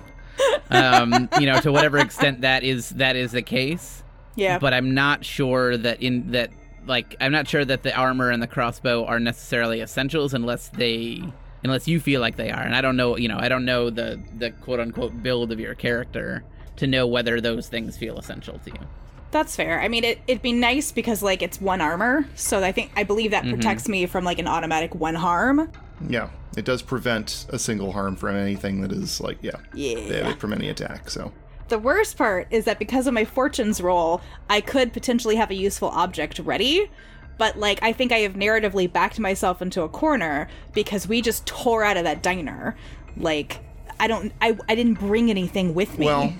Um, you know, to whatever extent that is that is the case. Yeah. But I'm not sure that in that like I'm not sure that the armor and the crossbow are necessarily essentials unless they unless you feel like they are. And I don't know, you know, I don't know the the quote unquote build of your character to know whether those things feel essential to you. That's fair. I mean, it, it'd be nice because, like, it's one armor. So I think, I believe that mm-hmm. protects me from, like, an automatic one harm. Yeah, it does prevent a single harm from anything that is like yeah, Yeah. from any attack. So The worst part is that because of my fortunes roll, I could potentially have a useful object ready. But, like, I think I have narratively backed myself into a corner because we just tore out of that diner. Like, I don't, I, I didn't bring anything with me. well,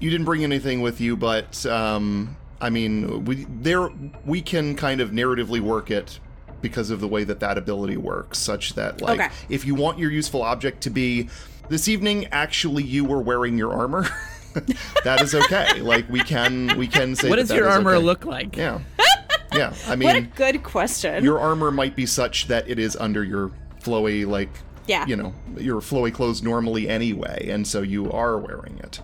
you didn't bring anything with you, but um, I mean, we there we can kind of narratively work it because of the way that that ability works, such that like Okay. if you want your useful object to be this evening, actually you were wearing your armor. that is okay. like we can we can say What does your armor okay. look like? Yeah, yeah. I what a mean, good question. your armor might be such that it is under your flowy like Yeah. you know your flowy clothes normally anyway, and so you are wearing it.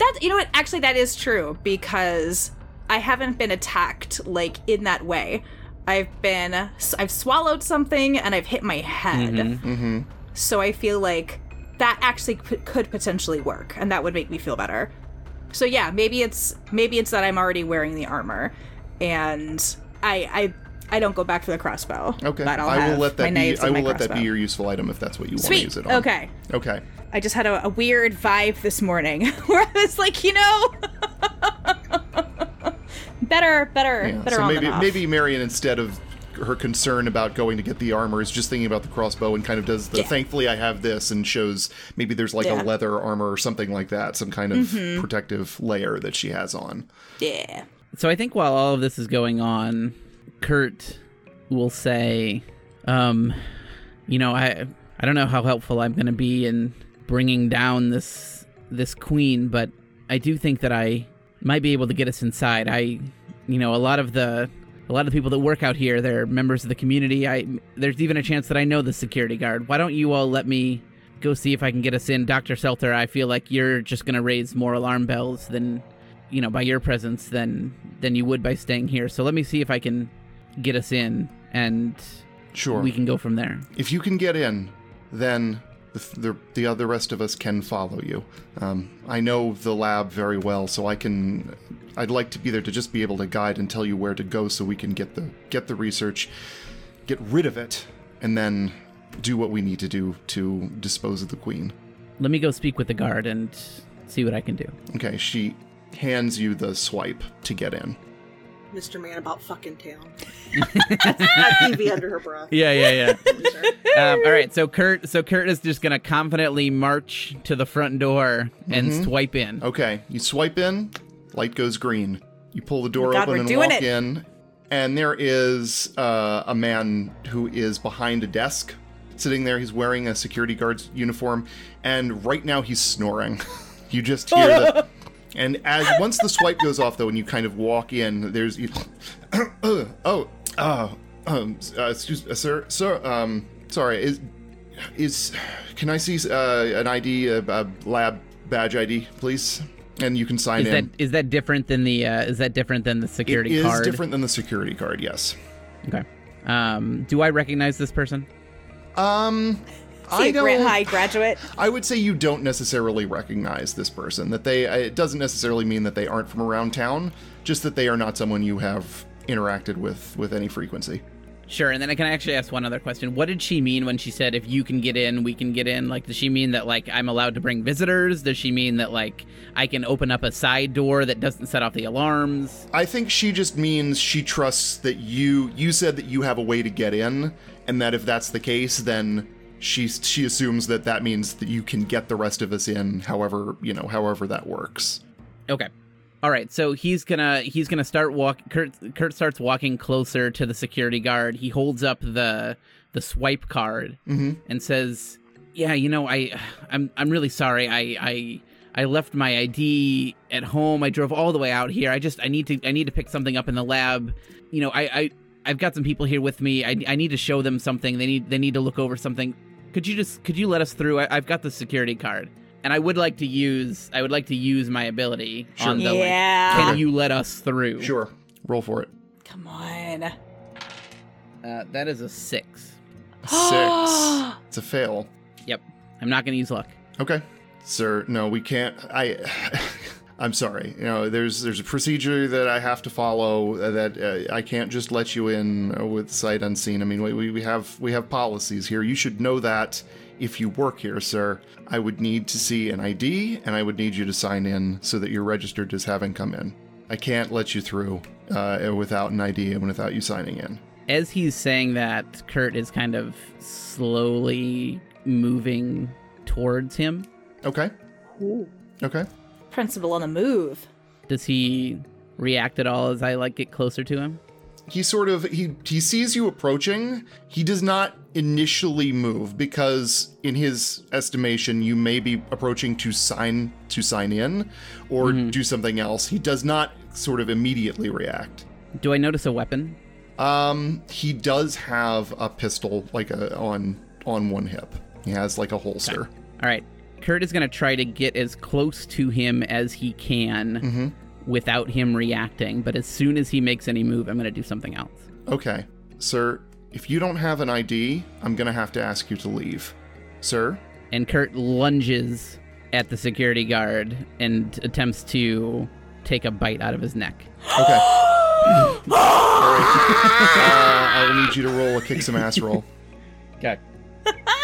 That you know what? Actually, that is true because I haven't been attacked like in that way. I've been I've swallowed something and I've hit my head. Mm-hmm. So I feel like that actually p- could potentially work, and that would make me feel better. So yeah, maybe it's maybe it's that I'm already wearing the armor, and I I I don't go back for the crossbow. Okay, I will let that be. I will let that be your useful item if that's what you want to use it on. Okay. Okay. I just had a, a weird vibe this morning where I was like, you know, better, better, Yeah. better So maybe off. maybe Marion instead of her concern about going to get the armor is just thinking about the crossbow and kind of does the Yeah. thankfully I have this and shows maybe there's like Yeah. Mm-hmm. a leather armor or something like that, some kind of protective layer that she has on. Yeah. So I think while all of this is going on, Kurt will say, um, you know, I I don't know how helpful I'm going to be in bringing down this this queen, but I do think that I might be able to get us inside. I, you know, a lot of the a lot of the people that work out here, they're members of the community. I there's even a chance that I know the security guard. Why don't you all let me go see if I can get us in, Doctor Selter? I feel like you're just going to raise more alarm bells than you know by your presence than than you would by staying here. So let me see if I can get us in, and Sure. we can go from there. if you can get in, then the, the, the other rest of us can follow you. Um, I know the lab very well, so I can. I'd like to be there to just be able to guide and tell you where to go, so we can get the get the research, get rid of it, and then do what we need to do to dispose of the queen. Let me go speak with the guard and see what I can do. Okay, she hands you the swipe to get in. Mr. Man about fucking town. That's Evie under her breath. Yeah, yeah, Loser. yeah. um, all right, so Kurt, so Kurt is just gonna confidently march to the front door and swipe in. Okay, you swipe in, light goes green. You pull the door Oh God, open we're and doing walk it. in, and there is uh, a man who is behind a desk, sitting there. He's wearing a security guard's uniform, and right now he's snoring. you just hear the. And as once the swipe goes off, though, and you kind of walk in, there's you, oh, uh, um, uh, excuse, uh, sir, sir, um, sorry, is is can I see uh, an ID, a, a lab badge ID, please? And you can sign Is in. is that different than the uh, is that different than the security it is card? different than the security card, yes. Okay. Um, do I recognize this person? Um, I a Grant don't. High graduate. I would say you don't necessarily recognize this person. That they. Uh, it doesn't necessarily mean that they aren't from around town. Just that they are not someone you have interacted with with any frequency. Sure, and then I can actually ask one other question. What did she mean when she said if you can get in, we can get in? Like does she mean that like I'm allowed to bring visitors? Does she mean that like I can open up a side door that doesn't set off the alarms? I think she just means she trusts that you. You said that you have a way to get in, and that if that's the case, then she she assumes that that means that you can get the rest of us in. However, you know, however that works. Okay. All right, so he's gonna he's gonna start walk. Kurt Kurt starts walking closer to the security guard. He holds up the the swipe card mm-hmm. and says, "Yeah, you know, I I'm I'm really sorry. I I I left my ID at home. I drove all the way out here. I just I need to I need to pick something up in the lab. You know, I I I've got some people here with me. I I need to show them something. They need they need to look over something. Could you just could you let us through? I, I've got the security card." And I would like to use I would like to use my ability on the like, Yeah. can you let us through? Sure, roll for it. Come on. Uh, that is a six. Six. it's a fail. Yep. I'm not going to use luck. Okay, sir. No, we can't. I. I'm sorry. You know, there's there's a procedure that I have to follow uh, that uh, I can't just let you in uh, with sight unseen. I mean, we, we we have we have policies here. You should know that if you work here, sir. I would need to see an ID, and I would need you to sign in so that you're registered as having come in. I can't let you through uh, without an ID and without you signing in. As he's saying that, Kurt is kind of slowly moving towards him. Okay. Okay. Principal on the move. Does he react at all as I like get closer to him? he sort of he he sees you approaching he does not initially move because in his estimation you may be approaching to sign to sign in or do something else he does not sort of immediately react Do I notice a weapon? um he does have a pistol like a on on one hip he has like a holster All right. Kurt is going to try to get as close to him as he can without him reacting, but as soon as he makes any move, I'm going to do something else. okay sir if you don't have an id i'm gonna have to ask you to leave sir And Kurt lunges at the security guard and attempts to take a bite out of his neck. Okay. All right. Uh, I will need you to roll a kick some ass roll. Okay.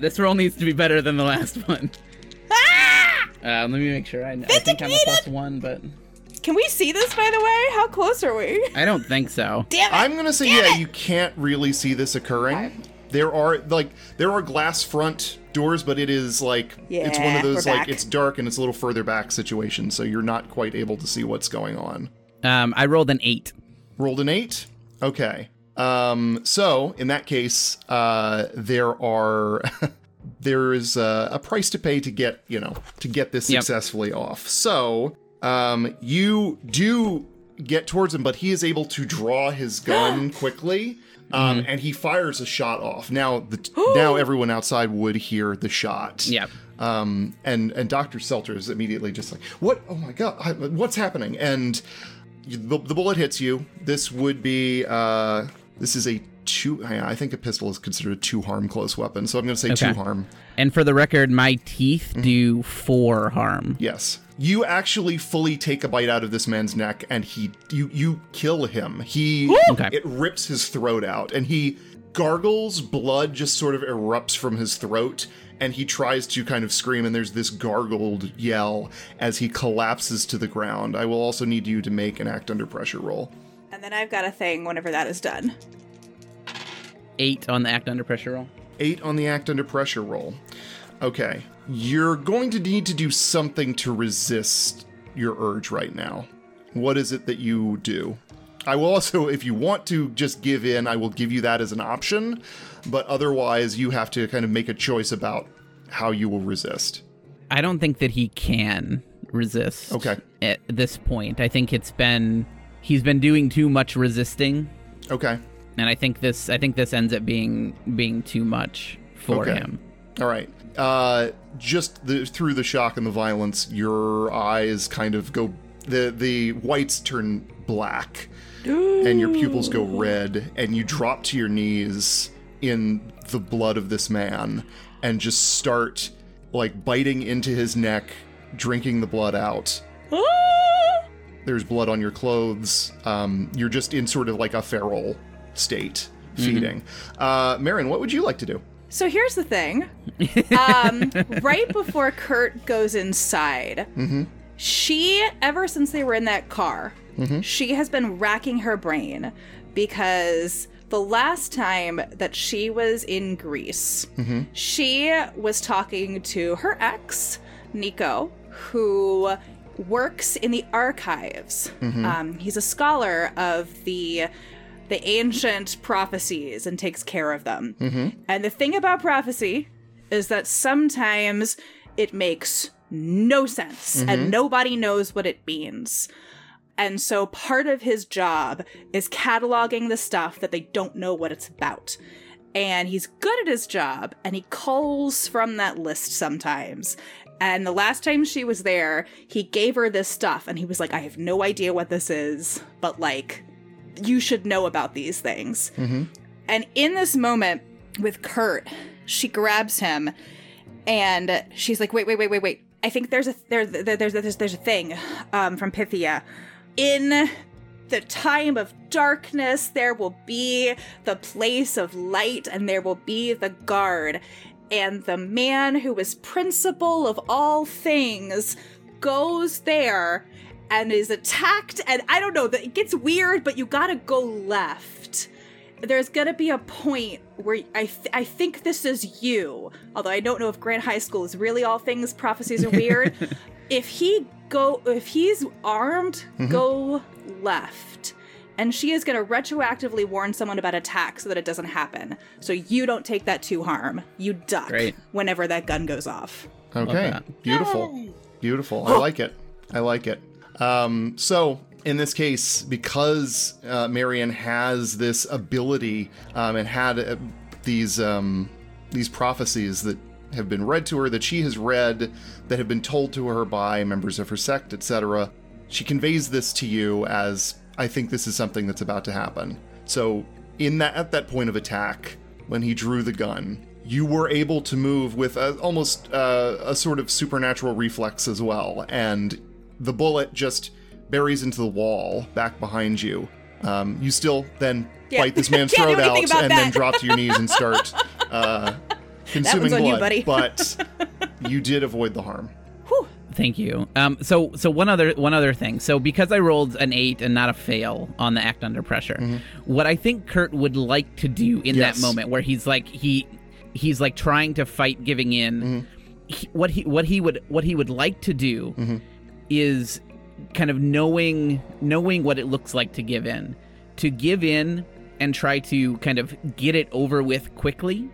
this roll needs to be better than the last one. Uh, let me make sure. I, know. I think I'm a plus one, but Can we see this, by the way? How close are we? I don't think so. Damn it! I'm gonna say, yeah, you can't really see this occurring. There are like there are glass front doors, but it is like it's one of those like back. it's dark and it's a little further back situation, so you're not quite able to see what's going on. Um, I rolled an eight. Rolled an eight. Okay. Um, so in that case, uh, there are there is uh, a price to pay to get you know to get this Yep. successfully off. So um, you do get towards him, but he is able to draw his gun quickly. Um, and he fires a shot off. Now, the, now everyone outside would hear the shot. Yeah. Um, and and Doctor Selter is immediately just like, "What? Oh my god! I- What's happening?" And the, the bullet hits you. This would be uh, this is a two. I think a pistol is considered a two harm close weapon, so I'm going to say Okay. two harm. And for the record, my teeth mm-hmm. do four harm. Yes, you actually fully take a bite out of this man's neck, and he you you kill him. He Okay. it rips his throat out, and he gargles. Blood just sort of erupts from his throat, and he tries to kind of scream. And there's this gargled yell as he collapses to the ground. I will also need you to make an act under pressure roll. And then I've got a thing whenever that is done. Eight on the act under pressure roll. Eight on the act under pressure roll. Okay, you're going to need to do something to resist your urge right now. what is it that you do? I will also, if you want to just give in, I will give you that as an option, but otherwise, you have to kind of make a choice about how you will resist. I don't think that he can resist. Okay. At this point, I think it's been he's been doing too much resisting, Okay. and I think this I think this ends up being being too much for Okay. him. All right. Uh, just the, through the shock and the violence, your eyes kind of go. The the whites turn black, and your pupils go red, and you drop to your knees in the blood of this man, and just start like biting into his neck, drinking the blood out. There's blood on your clothes. Um, you're just in sort of like a feral state, feeding. Uh, Marin, what would you like to do? So here's the thing. Um, right before Kurt goes inside, she, ever since they were in that car, she has been racking her brain because the last time that she was in Greece, she was talking to her ex, Nico, who works in the archives. Mm-hmm. Um, he's a scholar of the the ancient prophecies and takes care of them. Mm-hmm. And the thing about prophecy is that sometimes it makes no sense and mm-hmm. nobody knows what it means. And so part of his job is cataloging the stuff that they don't know what it's about. And he's good at his job and he calls from that list sometimes. And the last time she was there, he gave her this stuff and he was like, I have no idea what this is, but like, you should know about these things. And in this moment with Kurt, she grabs him and she's like, "Wait, wait, wait, wait, wait! I think there's a there, there there's there's there's a thing um, from Pythia. In the time of darkness, there will be the place of light, and there will be the guard. And the man who is principal of all things goes there." And is attacked, and I don't know. that It gets weird, but you gotta go left there's gonna be a point where I th- I think this is you. Although I don't know if Grant High School is really all things prophecies are weird. if he go if he's armed, mm-hmm. go left. And she is gonna retroactively warn someone about attack so that it doesn't happen. So you don't take that to harm. You duck Great. whenever that gun goes off. Okay. that. Beautiful. Beautiful. I like it. I like it. Um, so, in this case, because uh, Marion has this ability um, and had uh, these um, these prophecies that have been read to her, that she has read, that have been told to her by members of her sect, etc., she conveys this to you as I think this is something that's about to happen. So, in that at that point of attack, when he drew the gun, you were able to move with a, almost uh, a sort of supernatural reflex as well, and the bullet just buries into the wall back behind you. Um, you still then Yeah. bite this man's throat out and then drop to your knees and start uh, consuming you, blood. buddy. but you did avoid the harm. Thank you. Um, so so one other one other thing. So because I rolled an eight and not a fail on the act under pressure, mm-hmm. what I think Kurt would like to do in Yes. that moment where he's like he he's like trying to fight giving in. Mm-hmm. he- what he what he would what he would like to do mm-hmm. is kind of knowing knowing what it looks like to give in, to give in and try to kind of get it over with quickly.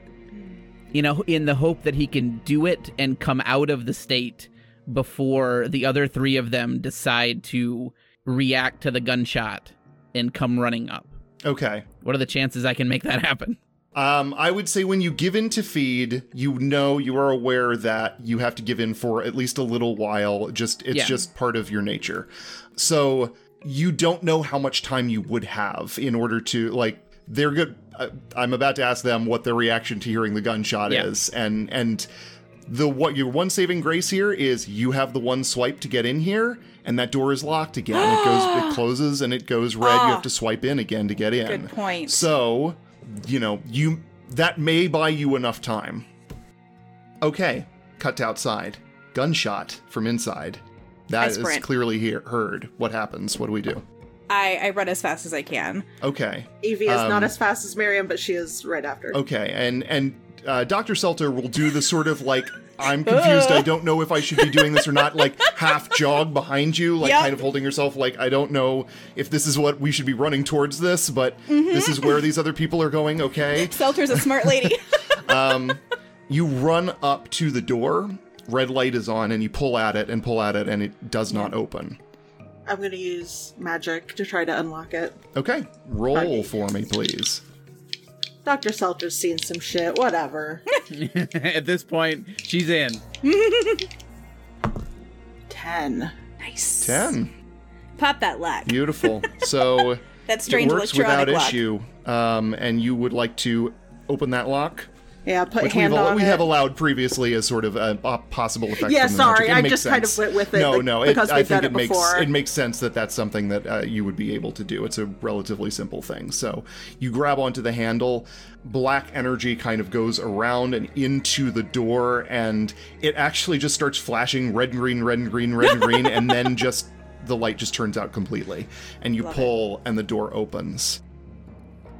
You know, in the hope that he can do it and come out of the state before the other three of them decide to react to the gunshot and come running up. Okay. What are the chances I can make that happen? Um, I would say when you give in to feed, you know you are aware that you have to give in for at least a little while. Just it's Yeah. just part of your nature. So you don't know how much time you would have in order to like. They're good. Uh, I'm about to ask them what their reaction to hearing the gunshot Yeah. is, and and the what your one saving grace here is you have the one swipe to get in here, and that door is locked again. it goes, it closes, and it goes red. You have to swipe in again to get in. Good point. So, you know, you that may buy you enough time. Okay, cut to outside. Gunshot from inside. That I is sprint. clearly hear, heard. What happens? What do we do? I, I run as fast as I can. Okay, Evie is Um, not as fast as Miriam, but she is right after. okay, and and uh, Doctor Selter will do the sort of like I'm confused. I don't know if I should be doing this or not. Like half jog behind you, like Yep. kind of holding yourself. Like I don't know if this is what we should be running towards this, but this is where these other people are going. Okay. Selter's a smart lady. You run up to the door. Red light is on, and you pull at it and pull at it, and it does not open. I'm gonna use magic to try to unlock it. Okay, roll Okay. for me, please. Dr. Selter's seen some shit, whatever. At this point, she's in. Ten. nice. Ten. Pop that lock. Beautiful. So That strange it works without lock. issue. Um, and you would like to open that lock, Yeah, put which we've hand al- on we it. have allowed previously as sort of a, possible effect. Yeah, from the magic. sorry, I just kind of went with it, No, like, no, it, because I think it it makes before. it makes sense that that's something that uh, you would be able to do. It's a relatively simple thing. So you grab onto the handle. Black energy kind of goes around and into the door, and it actually just starts flashing red and green, red and green, red and green, and then just the light just turns out completely, and you Love it. pull, and the door opens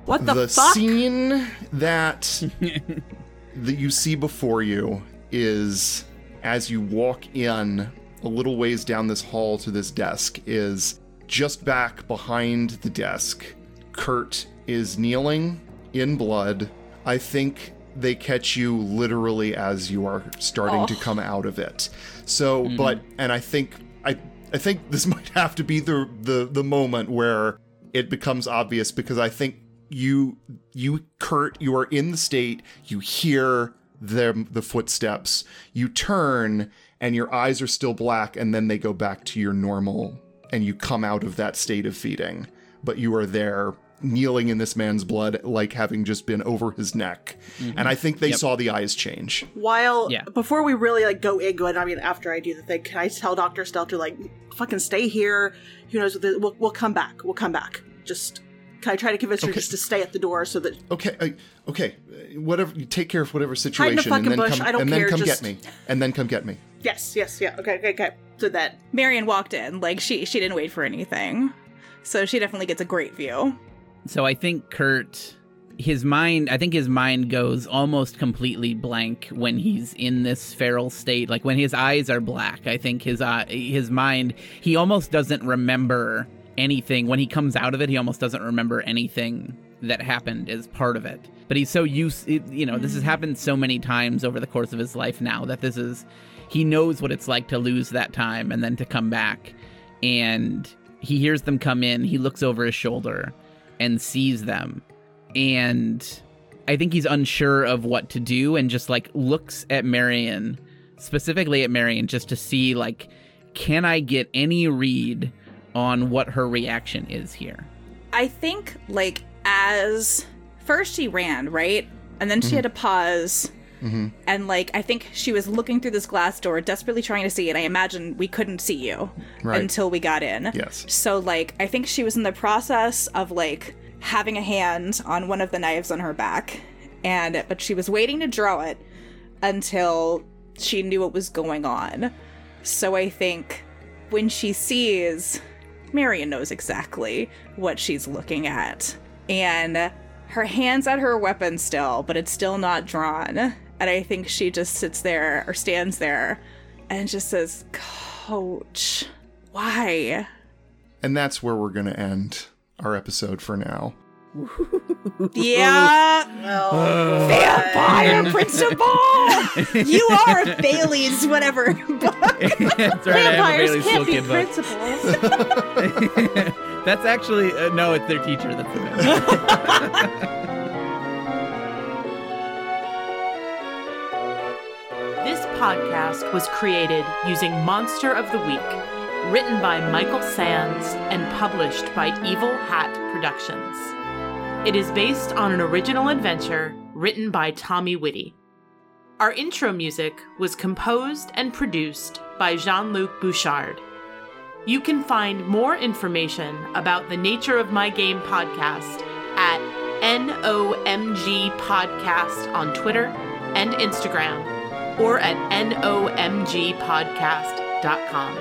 what the, the fuck? scene that that you see before you is as you walk in a little ways down this hall to this desk is just back behind the desk kurt is kneeling in blood. I think they catch you literally as you are starting to come out of it. So mm-hmm. but and i think i i think this might have to be the the the moment where it becomes obvious because i think you you kurt you are in the state you hear the the footsteps you turn and your eyes are still black and then they go back to your normal and you come out of that state of feeding but you are there kneeling in this man's blood like having just been over his neck mm-hmm. and i think they Yep. saw the eyes change While Yeah. before we really like go into it, I mean, after I do the thing, can I tell Doctor Selter like, fucking stay here? Who knows? what the- We'll we'll come back. We'll come back. Just can I try to convince her just to stay at the door so that okay I, okay uh, whatever you take care of whatever situation and then bush, come I don't and then come just- get me and then come get me yes, yes, yeah, okay, okay, okay. So that. Marion walked in. Like she she didn't wait for anything. So she definitely gets a great view. So I think Kurt, his mind, I think his mind goes almost completely blank when he's in this feral state. Like when his eyes are black, I think his eye, his mind, he almost doesn't remember anything. When he comes out of it, he almost doesn't remember anything that happened as part of it. But he's so used, you know, this has mm. happened so many times over the course of his life now that this is, he knows what it's like to lose that time and then to come back. And he hears them come in, he looks over his shoulder and sees them. And I think he's unsure of what to do and just like looks at Marion, specifically at Marion, just to see like, can I get any read on what her reaction is here? I think like as first she ran, right? And then she Mm-hmm. had to pause. And like I think she was looking through this glass door, desperately trying to see it. I imagine we couldn't see you Right. until we got in. Yes. So like I think she was in the process of like having a hand on one of the knives on her back. And but she was waiting to draw it until she knew what was going on. So I think when she sees Marion knows exactly what she's looking at. And her hand's at her weapon still, but it's still not drawn. And I think she just sits there or stands there and just says, Coach, why? And that's where we're going to end our episode for now. Yeah, well, vampire principal! you are a Bailey's whatever book. That's right, I have a vampires Bailey's can't be principals. That's actually uh, no, it's their teacher. That's the man. This podcast was created using Monster of the Week, written by Michael Sands and published by Evil Hat Productions. It is based on an original adventure written by Tommy Witty. Our intro music was composed and produced by Jean Luc Bouchard. You can find more information about the Nature of My Game podcast at NOMG Podcast on Twitter and Instagram or at nomgpodcast.com.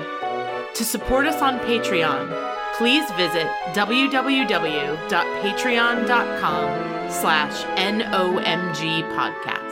To support us on Patreon, please visit www.patreon.com slash nomgpodcast.